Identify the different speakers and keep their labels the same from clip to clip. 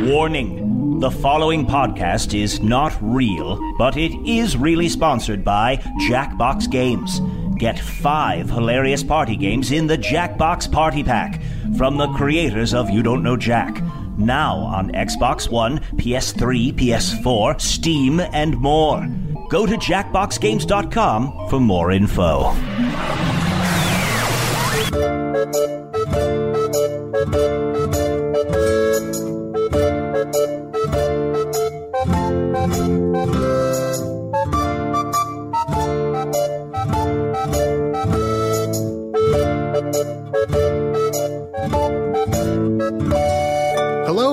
Speaker 1: Warning. The following podcast is not real, but it is really sponsored by Jackbox Games. Get five hilarious party games in the Jackbox Party Pack from the creators of You Don't Know Jack. Now on Xbox One, PS3, PS4, Steam, and more. Go to jackboxgames.com for more info.
Speaker 2: Hello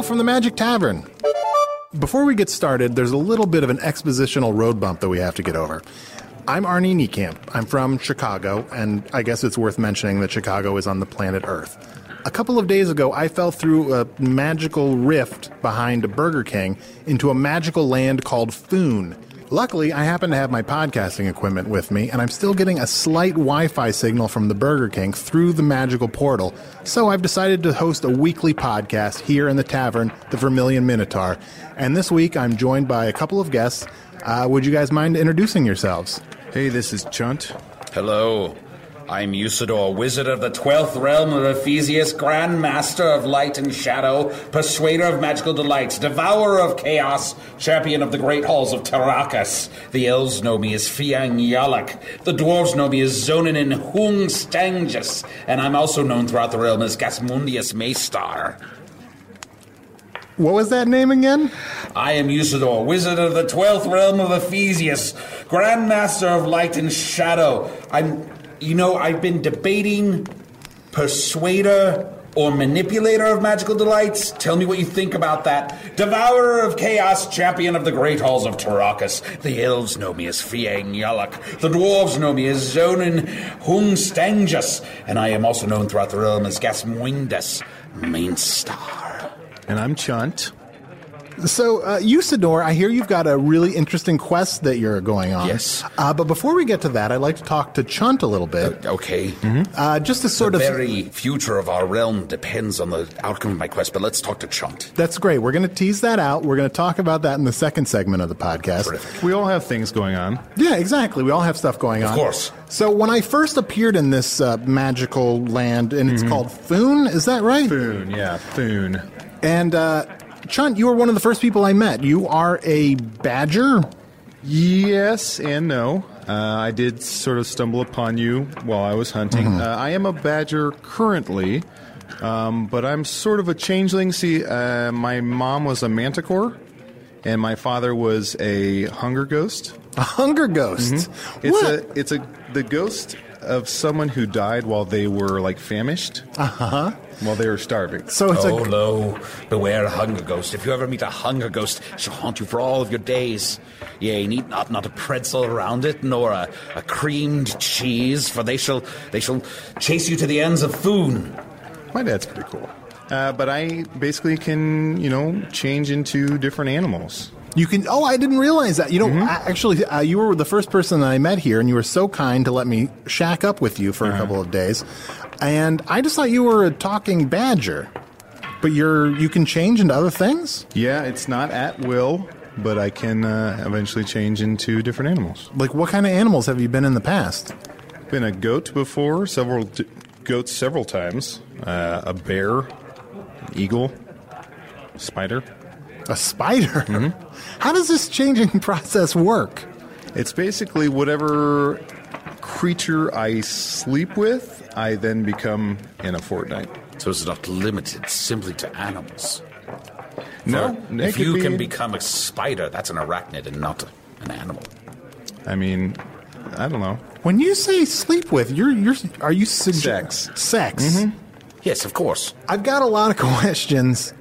Speaker 2: from the Magic Tavern. Before we get started, there's a little bit of an expositional road bump that we have to get over. I'm Arnie Niekamp. I'm from Chicago, and I guess it's worth mentioning that Chicago is on the planet Earth. A couple of days ago, I fell through a magical rift behind a Burger King into a magical land called Foon. Luckily, I happen to have my podcasting equipment with me, and I'm still getting a slight Wi Fi signal from the Burger King through the magical portal. So I've decided to host a weekly podcast here in the tavern, the Vermilion Minotaur. And this week, I'm joined by a couple of guests. Uh, would you guys mind introducing yourselves?
Speaker 3: Hey, this is Chunt.
Speaker 4: Hello. I'm Usidore, wizard of the twelfth realm of Ephesius, Grand Master of light and shadow, persuader of magical delights, devourer of chaos, champion of the great halls of Tarakas. The elves know me as Fiang Yalak. The dwarves know me as Zonin Hung Stangus. And I'm also known throughout the realm as Gasmundius Maystar.
Speaker 2: What was that name again?
Speaker 4: I am Usidore, wizard of the twelfth realm of Ephesius, Grand Master of light and shadow. I'm, you know, I've been debating persuader or manipulator of magical delights. Tell me what you think about that. Devourer of chaos, champion of the great halls of Tarakas. The elves know me as Fiang Yalak. The dwarves know me as Zonin Hung Stangus. And I am also known throughout the realm as Gasmuindus Mainstar.
Speaker 3: And I'm Chunt.
Speaker 2: So, uh, Usidore, I hear you've got a really interesting quest that you're going on.
Speaker 4: Yes.
Speaker 2: Uh, but before we get to that, I'd like to talk to Chunt a little bit.
Speaker 4: Okay.
Speaker 2: Uh, just to sort
Speaker 4: the
Speaker 2: of.
Speaker 4: The very future of our realm depends on the outcome of my quest, but let's talk to Chunt.
Speaker 2: That's great. We're going to tease that out. We're going to talk about that in the second segment of the podcast.
Speaker 4: Terrific.
Speaker 3: We all have things going on.
Speaker 2: Yeah, exactly. We all have stuff going on.
Speaker 4: Of course.
Speaker 2: So, when I first appeared in this uh, magical land, and it's called Foon, is that right?
Speaker 3: Foon, yeah, Foon.
Speaker 2: And, uh, Chunt, you were one of the first people I met. You are a badger?
Speaker 3: Yes and no. Uh, I did sort of stumble upon you while I was hunting. Uh, I am a badger currently, um, but I'm sort of a changeling. See, uh, my mom was a manticore, and my father was a hunger ghost.
Speaker 2: A hunger ghost?
Speaker 3: It's
Speaker 2: What?
Speaker 3: a it's a the ghost of someone who died while they were like famished. Uh huh. While they were starving.
Speaker 2: so it's like
Speaker 4: oh,
Speaker 2: a.
Speaker 4: lo, beware a hunger ghost. If you ever meet a hunger ghost, it shall haunt you for all of your days. Yea, need not not a pretzel around it, nor a, a creamed cheese, for they shall they shall chase you to the ends of Foon.
Speaker 3: My dad's pretty cool. Uh, but I basically can, you know, change into different animals.
Speaker 2: You can. Oh, I didn't realize that. You know, a- actually, uh, you were the first person that I met here, and you were so kind to let me shack up with you for a couple of days. And I just thought you were a talking badger, but you're you can change into other things.
Speaker 3: Yeah, it's not at will, but I can uh, eventually change into different animals.
Speaker 2: Like, what kind of animals have you been in the past?
Speaker 3: Been a goat before, several t- goats several times. Uh, a bear, an eagle, spider.
Speaker 2: A spider. Mm-hmm. How does this changing process work?
Speaker 3: It's basically whatever creature I sleep with, I then become in a fortnight.
Speaker 4: So it's not limited simply to animals.
Speaker 3: No,
Speaker 4: For if you
Speaker 3: be-
Speaker 4: can become a spider, that's an arachnid and not a, an animal.
Speaker 3: I mean, I don't know.
Speaker 2: When you say sleep with, you're you're are you sugge-
Speaker 3: Sex.
Speaker 2: Sex. Mm-hmm.
Speaker 4: Yes, of course.
Speaker 2: I've got a lot of questions.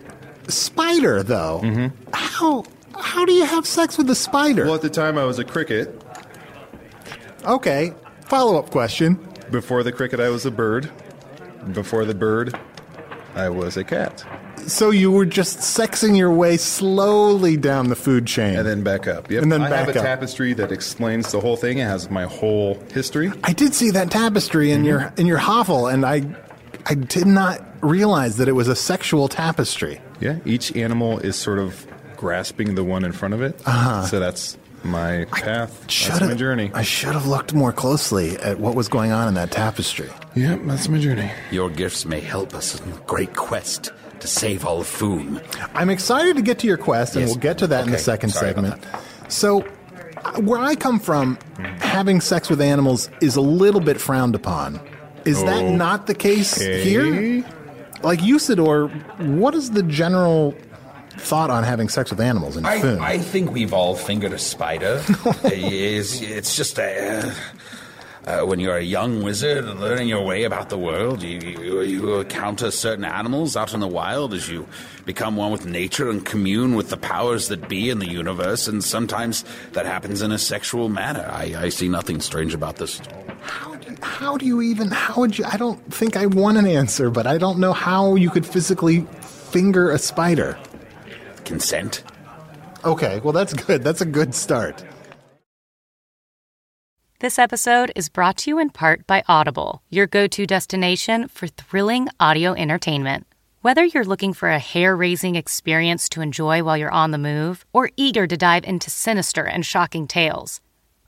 Speaker 2: Spider, though. Mm-hmm. How how do you have sex with a spider?
Speaker 3: Well, at the time I was a cricket.
Speaker 2: Okay. Follow up question.
Speaker 3: Before the cricket, I was a bird. Before the bird, I was a cat.
Speaker 2: So you were just sexing your way slowly down the food chain.
Speaker 3: And then back up. Yep.
Speaker 2: And then
Speaker 3: I
Speaker 2: back
Speaker 3: have a
Speaker 2: up.
Speaker 3: tapestry that explains the whole thing. It has my whole history.
Speaker 2: I did see that tapestry in mm-hmm. your in your hovel, and I I did not realize that it was a sexual tapestry.
Speaker 3: Yeah. Each animal is sort of grasping the one in front of it. Uh-huh. So that's my path. That's my journey.
Speaker 2: I should have looked more closely at what was going on in that tapestry.
Speaker 3: Yep, that's my journey.
Speaker 4: Your gifts may help us in the great quest to save all of Foon.
Speaker 2: I'm excited to get to your quest, and
Speaker 4: Yes.
Speaker 2: we'll get to that in the second
Speaker 4: sorry
Speaker 2: segment. So, uh, where I come from, having sex with animals is a little bit frowned upon. Is that not the case here? Like Usidore, what is the general thought on having sex with animals in
Speaker 4: I,
Speaker 2: Foon?
Speaker 4: I think we've all fingered a spider. it's, it's just a. Uh, when you're a young wizard and learning your way about the world, you, you, you encounter certain animals out in the wild as you become one with nature and commune with the powers that be in the universe, and sometimes that happens in a sexual manner. I, I see nothing strange about this at all.
Speaker 2: How, do, you even? How would you? I don't think I want an answer, but I don't know how you could physically finger a spider.
Speaker 4: Consent?
Speaker 2: Okay, well that's good. That's a good start.
Speaker 5: This episode is brought to you in part by Audible, your go to destination for thrilling audio entertainment. Whether you're looking for a hair raising experience to enjoy while you're on the move or eager to dive into sinister and shocking tales,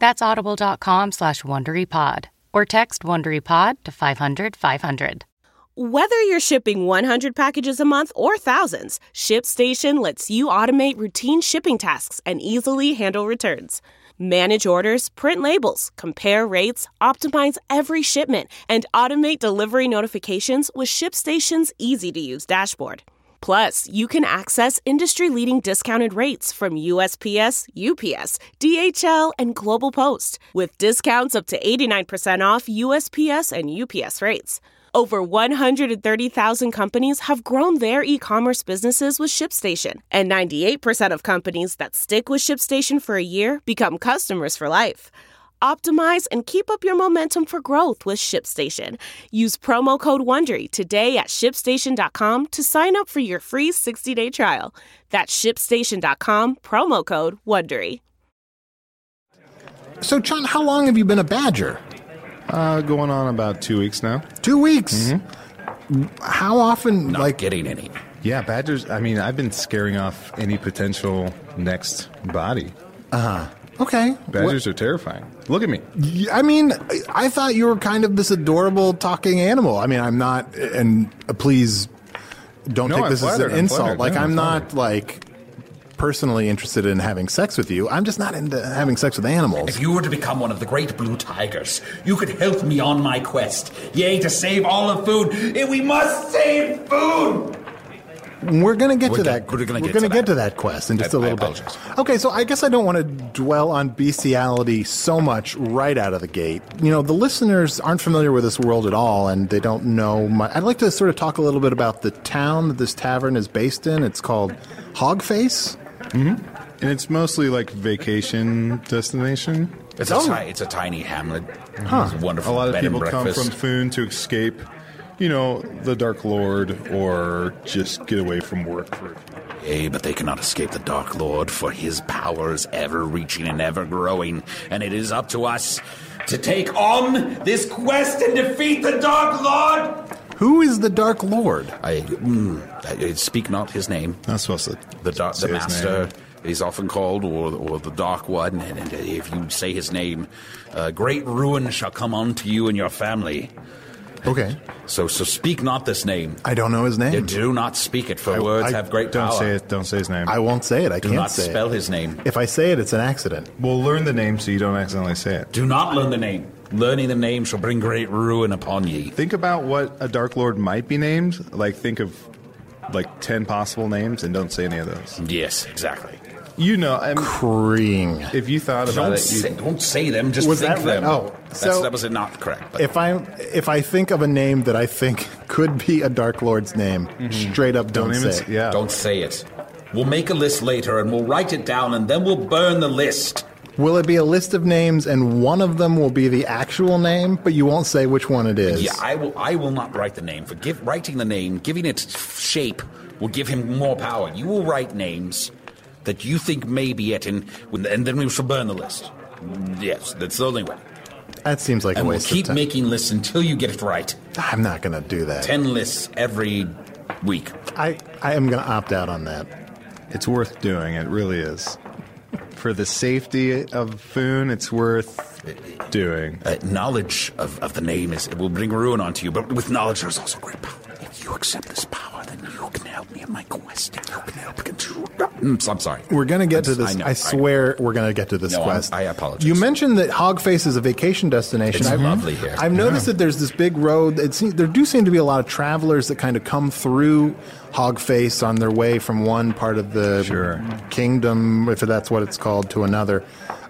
Speaker 5: That's audible.com slash WonderyPod or text WonderyPod to 500 500.
Speaker 6: Whether you're shipping 100 packages a month or thousands, ShipStation lets you automate routine shipping tasks and easily handle returns. Manage orders, print labels, compare rates, optimize every shipment, and automate delivery notifications with ShipStation's easy to use dashboard. Plus, you can access industry leading discounted rates from USPS, UPS, DHL, and Global Post, with discounts up to 89% off USPS and UPS rates. Over 130,000 companies have grown their e commerce businesses with ShipStation, and 98% of companies that stick with ShipStation for a year become customers for life. Optimize and keep up your momentum for growth with ShipStation. Use promo code WONDERY today at shipstation.com to sign up for your free 60-day trial. That's shipstation.com, promo code WONDERY.
Speaker 2: So, John, how long have you been a badger?
Speaker 3: Uh, going on about two weeks now.
Speaker 2: Two weeks. How often?
Speaker 4: Not
Speaker 2: like,
Speaker 4: getting any.
Speaker 3: Yeah, badgers. I mean, I've been scaring off any potential next body.
Speaker 2: Okay.
Speaker 3: Badgers are terrifying. Look at me.
Speaker 2: I mean, I- I thought you were kind of this adorable talking animal. I mean, I'm not, and uh, please don't
Speaker 3: No,
Speaker 2: take
Speaker 3: I'm
Speaker 2: this as an
Speaker 3: I'm
Speaker 2: insult.
Speaker 3: flattered.
Speaker 2: Like,
Speaker 3: No,
Speaker 2: I'm
Speaker 3: I'm
Speaker 2: not like personally interested in having sex with you. I'm just not into having sex with animals.
Speaker 4: If you were to become one of the great blue tigers, you could help me on my quest. Yea, to save all of food. Eh, We must save food!
Speaker 2: We're going to get to
Speaker 4: get-
Speaker 2: that.
Speaker 4: we're gonna get
Speaker 2: gonna get
Speaker 4: that.
Speaker 2: to that quest in just
Speaker 4: I-
Speaker 2: a
Speaker 4: I
Speaker 2: little bit.
Speaker 4: apologize.
Speaker 2: Okay, so I guess I don't want to dwell on bestiality so much right out of the gate. You know, the listeners aren't familiar with this world at all, and they don't know. My, I'd like to sort of talk a little bit about the town that this tavern is based in. It's called Hogface. Mm-hmm.
Speaker 3: And it's mostly like vacation destination.
Speaker 4: It's, a, oh. ti- it's a tiny hamlet. It's a wonderful
Speaker 3: A lot of
Speaker 4: bed
Speaker 3: people come from Foon to escape, you know, the Dark Lord or just get away from work for
Speaker 4: Yea, but they cannot escape the Dark Lord, for his power is ever reaching and ever growing, and it is up to us to take on this quest and defeat the Dark Lord.
Speaker 2: Who is the Dark Lord?
Speaker 4: I, mm, I speak not his name.
Speaker 3: Not supposed to.
Speaker 4: The dark, the
Speaker 3: say his
Speaker 4: master
Speaker 3: name.
Speaker 4: is often called, or or the Dark One, and, and if you say his name, uh, great ruin shall come unto you and your family.
Speaker 2: Okay,
Speaker 4: So, so speak not this name.
Speaker 2: I don't know his name.
Speaker 4: You Do not speak it, for
Speaker 2: I-
Speaker 4: words
Speaker 2: I
Speaker 4: have great
Speaker 3: Don't
Speaker 4: power.
Speaker 3: say it. Don't say his name.
Speaker 2: I won't say it. I
Speaker 4: Do
Speaker 2: can't
Speaker 4: not spell
Speaker 2: it.
Speaker 4: his name.
Speaker 2: If I say it, it's an accident.
Speaker 3: we'll learn the name so you don't accidentally say it.
Speaker 4: Do not learn the name. Learning the name shall bring great ruin upon ye.
Speaker 3: Think about what a Dark Lord might be named. Like, think of like 10 possible names and don't say any of those.
Speaker 4: Yes, exactly.
Speaker 3: You know, I mean,
Speaker 2: Creing.
Speaker 3: if you thought about
Speaker 4: Don't
Speaker 3: it,
Speaker 4: say,
Speaker 3: you,
Speaker 4: don't say them. Just
Speaker 2: Was
Speaker 4: think
Speaker 2: that right?
Speaker 4: them.
Speaker 2: Oh,
Speaker 4: That's,
Speaker 2: so-
Speaker 4: that was a not correct. But
Speaker 2: If I if I think of a name that I think could be a Dark Lord's name, mm-hmm. straight up don't,
Speaker 3: don't
Speaker 2: say.
Speaker 3: It. yeah.
Speaker 4: don't say it. We'll make a list later, and we'll write it down, and then we'll burn the list.
Speaker 2: Will it be a list of names and one of them will be the actual name, but you won't say which one it is?
Speaker 4: Yeah, I will. I will not write the name. For give, writing the name, giving it shape, will give him more power. You will write names that you think may be it, and and then we shall burn the list. Yes, that's the only way.
Speaker 2: that seems like
Speaker 4: And
Speaker 2: a
Speaker 4: we'll keep
Speaker 2: of time.
Speaker 4: making lists until you get it right.
Speaker 2: I'm not going to do that.
Speaker 4: Ten lists every week.
Speaker 2: I I am going to opt out on that.
Speaker 3: it's worth doing. It really is. For the safety of Foon, it's worth doing.
Speaker 4: Uh, knowledge of, of the name is it will bring ruin onto you, but with knowledge there's also great power. If you accept this power, then you can help me in my quest. You can help me. Mm, I'm sorry.
Speaker 2: We're going to get to
Speaker 4: I'm-
Speaker 2: this.
Speaker 4: know,
Speaker 2: I, swear we're going to get to this
Speaker 4: No, I'm-
Speaker 2: quest.
Speaker 4: I apologize.
Speaker 2: You mentioned that Hogface is a vacation destination.
Speaker 4: It's
Speaker 2: I've,
Speaker 4: lovely here.
Speaker 2: I've noticed that there's this big road. It seems, there do seem to be a lot of travelers that kind of come through Hogface on their way from one part of the
Speaker 3: Sure.
Speaker 2: kingdom, if that's what it's called, to another.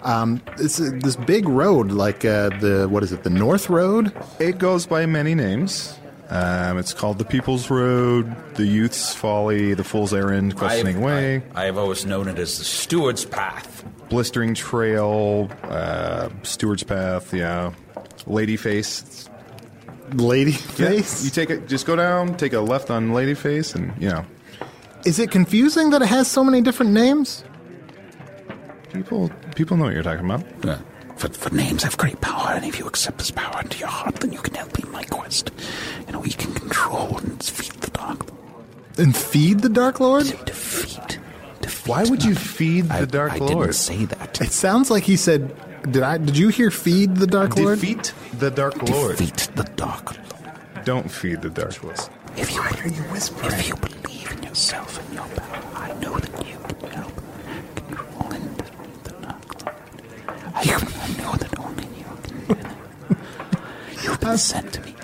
Speaker 2: Um, it's uh, this big road, like uh, the what is it, the North Road?
Speaker 3: It goes by many names. Um, it's called the People's Road, the Youth's Folly, the Fool's Errand, Questioning
Speaker 4: I've-
Speaker 3: Way,
Speaker 4: I, I have always known it as the Steward's Path.
Speaker 3: Blistering Trail, uh, Steward's Path, yeah, Lady Face.
Speaker 2: Lady
Speaker 3: Yeah,
Speaker 2: Face.
Speaker 3: You take it, just go down, take a left on Lady Face, and you know,
Speaker 2: Is it confusing that it has so many different names?
Speaker 3: people people know what you're talking about.
Speaker 4: Uh, for, for names have great power, and if you accept this power into your heart, then you can help me in my quest. You know, we can control and feed the dark. Lord.
Speaker 2: And feed the Dark Lord?
Speaker 4: Defeat. defeat
Speaker 3: Why would you
Speaker 4: not-
Speaker 3: feed the
Speaker 4: I,
Speaker 3: Dark
Speaker 4: I
Speaker 3: Lord?
Speaker 4: didn't say that.
Speaker 2: It sounds like he said. Did I? Did you hear feed the Dark Lord?
Speaker 3: Defeat the Dark Lord.
Speaker 4: Defeat the dark Lord.
Speaker 3: Don't feed the Dark Lord.
Speaker 4: If you, Why are you whispering? If you believe in yourself and your power, I know that you can help control and defeat the dark Lord. I, I know that only you can do that. Sent to me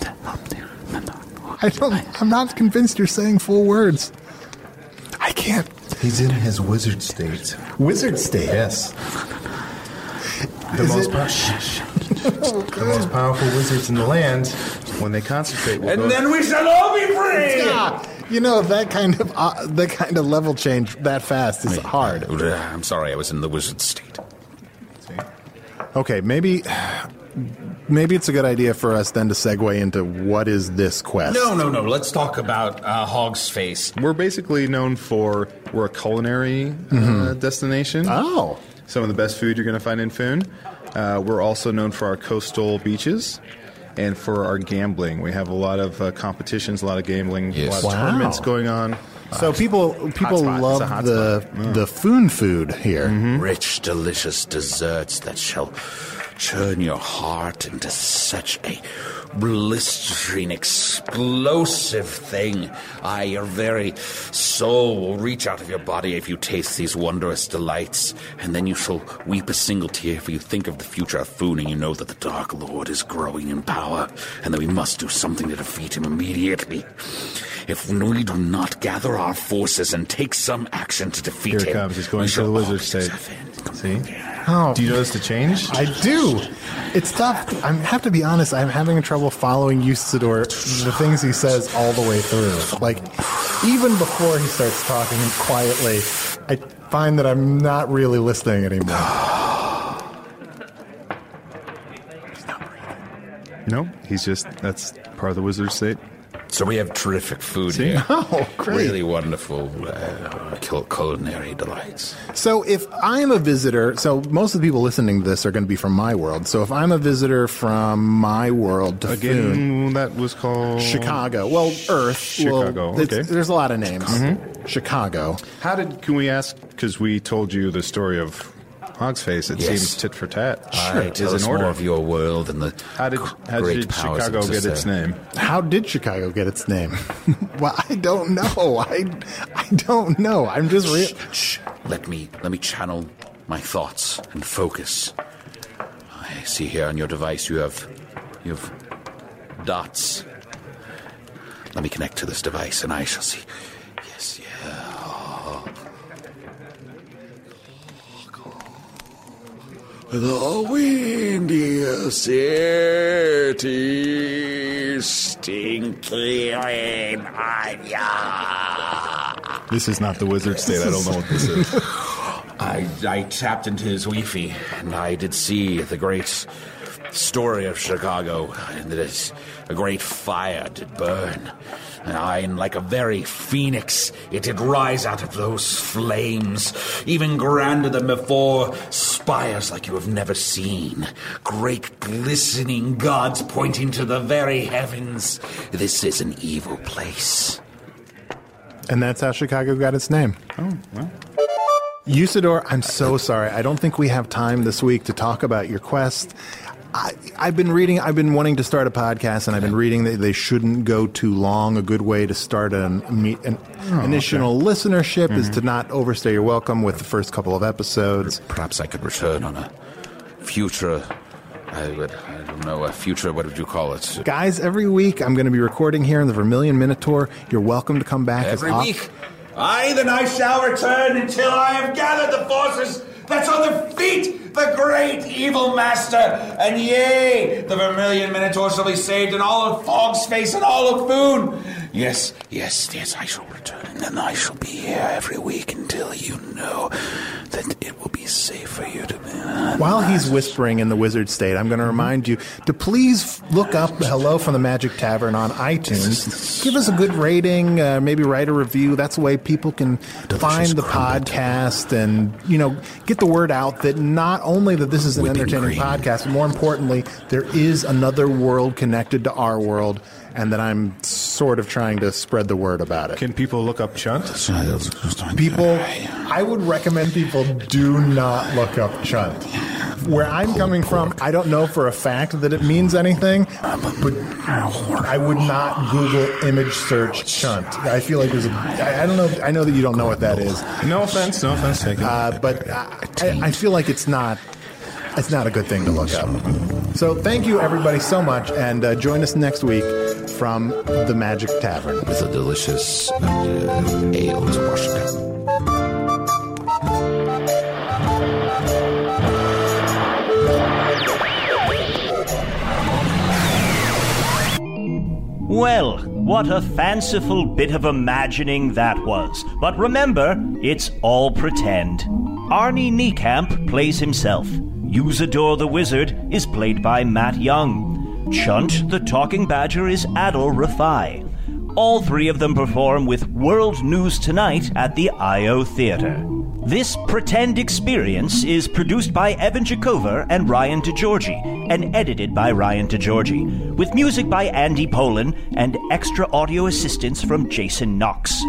Speaker 4: to help the the dark Lord.
Speaker 2: I don't. I'm not convinced you're saying full words. I can't.
Speaker 7: He's in his wizard state.
Speaker 2: Wizard state.
Speaker 7: Yes. The
Speaker 2: Is
Speaker 7: most,
Speaker 2: it-
Speaker 7: pow- the most powerful wizards in the land.
Speaker 3: When they concentrate, will
Speaker 4: And
Speaker 3: go-
Speaker 4: then we shall all be free!
Speaker 2: Ah, you know that kind of uh, that kind of level change that fast is hard.
Speaker 4: I'm sorry, I was in the wizard state.
Speaker 2: Okay, maybe maybe it's a good idea for us then to segue into what is this quest?
Speaker 4: No, no, no. Let's talk about uh, Hog's Face.
Speaker 3: We're basically known for we're a culinary uh, destination.
Speaker 2: Oh,
Speaker 3: Some of the best food you're going to find in Foon. Uh, we're also known for our coastal beaches and for our gambling. We have a lot of uh, competitions, a lot of gambling,
Speaker 4: Yes.
Speaker 3: a lot of
Speaker 2: Wow.
Speaker 3: tournaments going on.
Speaker 2: so people people
Speaker 3: spot.
Speaker 2: Love the
Speaker 3: spot.
Speaker 2: the foon food here.
Speaker 4: Rich, delicious desserts that shall churn your heart into such a blistering, explosive thing. Aye, your very soul will reach out of your body if you taste these wondrous delights, and then you shall weep a single tear for you think of the future of Foon and you know that the Dark Lord is growing in power, and that we must do something to defeat him immediately. If we do not gather our forces and take some action to defeat
Speaker 3: Here
Speaker 4: him,
Speaker 3: comes. He's going
Speaker 4: we
Speaker 3: to
Speaker 4: shall
Speaker 3: the wizard
Speaker 4: always
Speaker 3: state. See?
Speaker 2: Oh,
Speaker 3: Do you notice the change?
Speaker 2: I do. It's tough. I have to be honest. I'm having trouble following Usidore, the things he says all the way through. Like, even before he starts talking quietly, I find that I'm not really listening anymore.
Speaker 3: no, he's just that's part of the wizard state.
Speaker 4: So we have terrific food
Speaker 3: See?
Speaker 4: here.
Speaker 2: Oh, great.
Speaker 4: Really wonderful uh, culinary delights.
Speaker 2: So, if I'm a visitor, so most of the people listening to this are going to be from my world. So, if I'm a visitor from my world to Foon,
Speaker 3: Again, that was called
Speaker 2: Chicago, well, Earth,
Speaker 3: Chicago,
Speaker 2: well,
Speaker 3: okay. Mm-hmm.
Speaker 2: There's a lot of names. Chicago.
Speaker 3: How did? Can we ask? Because we told you the story of Hogsface. It
Speaker 4: Yes.
Speaker 3: seems tit for tat.
Speaker 4: Aye, tell
Speaker 3: is
Speaker 4: us
Speaker 3: order.
Speaker 4: more of your world and the
Speaker 3: How did
Speaker 4: gr-
Speaker 3: how
Speaker 4: great
Speaker 3: did
Speaker 4: powers
Speaker 3: Chicago get its name?
Speaker 2: How did Chicago get its name? well, I don't know. I, I don't know. I'm just real.
Speaker 4: Shh. Let me let me channel my thoughts and focus. I see here on your device you have you have dots. Let me connect to this device and I shall see. Yes, yeah. The windy city, stinky anya.
Speaker 3: This is not the wizard state. I don't know what this is.
Speaker 4: I, I tapped into his Wi-Fi, and I did see the great story of Chicago, and that it's a great fire did burn. And I, like a very phoenix, it did rise out of those flames, even grander than before, spires like you have never seen, great glistening gods pointing to the very heavens. This is an evil place.
Speaker 2: And that's how Chicago got its name. Oh, well. Usidore, I'm so sorry. I don't think we have time this week to talk about your quest. I, I've been reading, I've been wanting to start a podcast, and I've been reading that they shouldn't go too long. A good way to start an, an oh, initial listenership is to mm-hmm. not overstay your welcome with the first couple of episodes.
Speaker 4: Perhaps I could return on a future. I would. I don't know. A future. What would you call it?
Speaker 2: Guys, every week I'm going to be recording here in the Vermilion Minotaur. You're welcome to come back as
Speaker 4: Every week. Aye, then I shall return until I have gathered the forces that's on their feet the great evil master. And yea, the Vermilion Minotaur shall be saved, and all of Hogsface and all of Foon. Yes, yes, yes, I shall return, and then I shall be here every week until you know that it will be safe for you to be.
Speaker 2: While he's whispering in the wizard state, I'm going to remind you to please look up Hello from the Magic Tavern on iTunes. Give us a good rating, uh, maybe write a review. That's the way people can find the podcast and, you know, get the word out that not only that this is an entertaining podcast, but more importantly, there is another world connected to our world and that I'm sort of trying to spread the word about it.
Speaker 3: Can people look up Chunt?
Speaker 2: People, I would recommend people do not look up chunt. Where I'm coming from, I don't know for a fact that it means anything, but I would not Google image search chunt. I feel like there's a. I I don't know. I know that you don't know what that is,
Speaker 3: No offense. No offense taken.
Speaker 2: uh, but I, I feel like it's not. It's not a good thing to look up. So thank you everybody so much, and uh, join us next week from the Magic Tavern.
Speaker 4: with a delicious uh, ale to wash it down.
Speaker 1: Well, what a fanciful bit of imagining that was. But remember, it's all pretend. Arnie Niekamp plays himself. Usidore the Wizard is played by Matt Young. Chunt the Talking Badger is Adal Rifai. All three of them perform with World News Tonight at the IO Theater. This pretend experience is produced by Evan Jacover and Ryan DiGiorgi and edited by Ryan DiGiorgi, with music by Andy Poland and extra audio assistance from Jason Knox.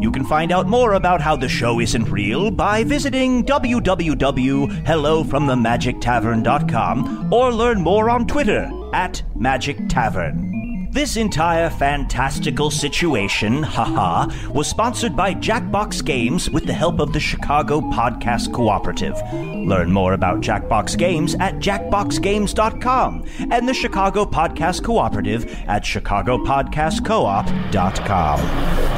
Speaker 1: You can find out more about how the show isn't real by visiting www.hellofromthemagictavern.com or learn more on Twitter at Magic Tavern. This entire fantastical situation, haha, was sponsored by Jackbox Games with the help of the Chicago Podcast Cooperative. Learn more about Jackbox Games at jackboxgames.com and the Chicago Podcast Cooperative at chicagopodcastcoop.com.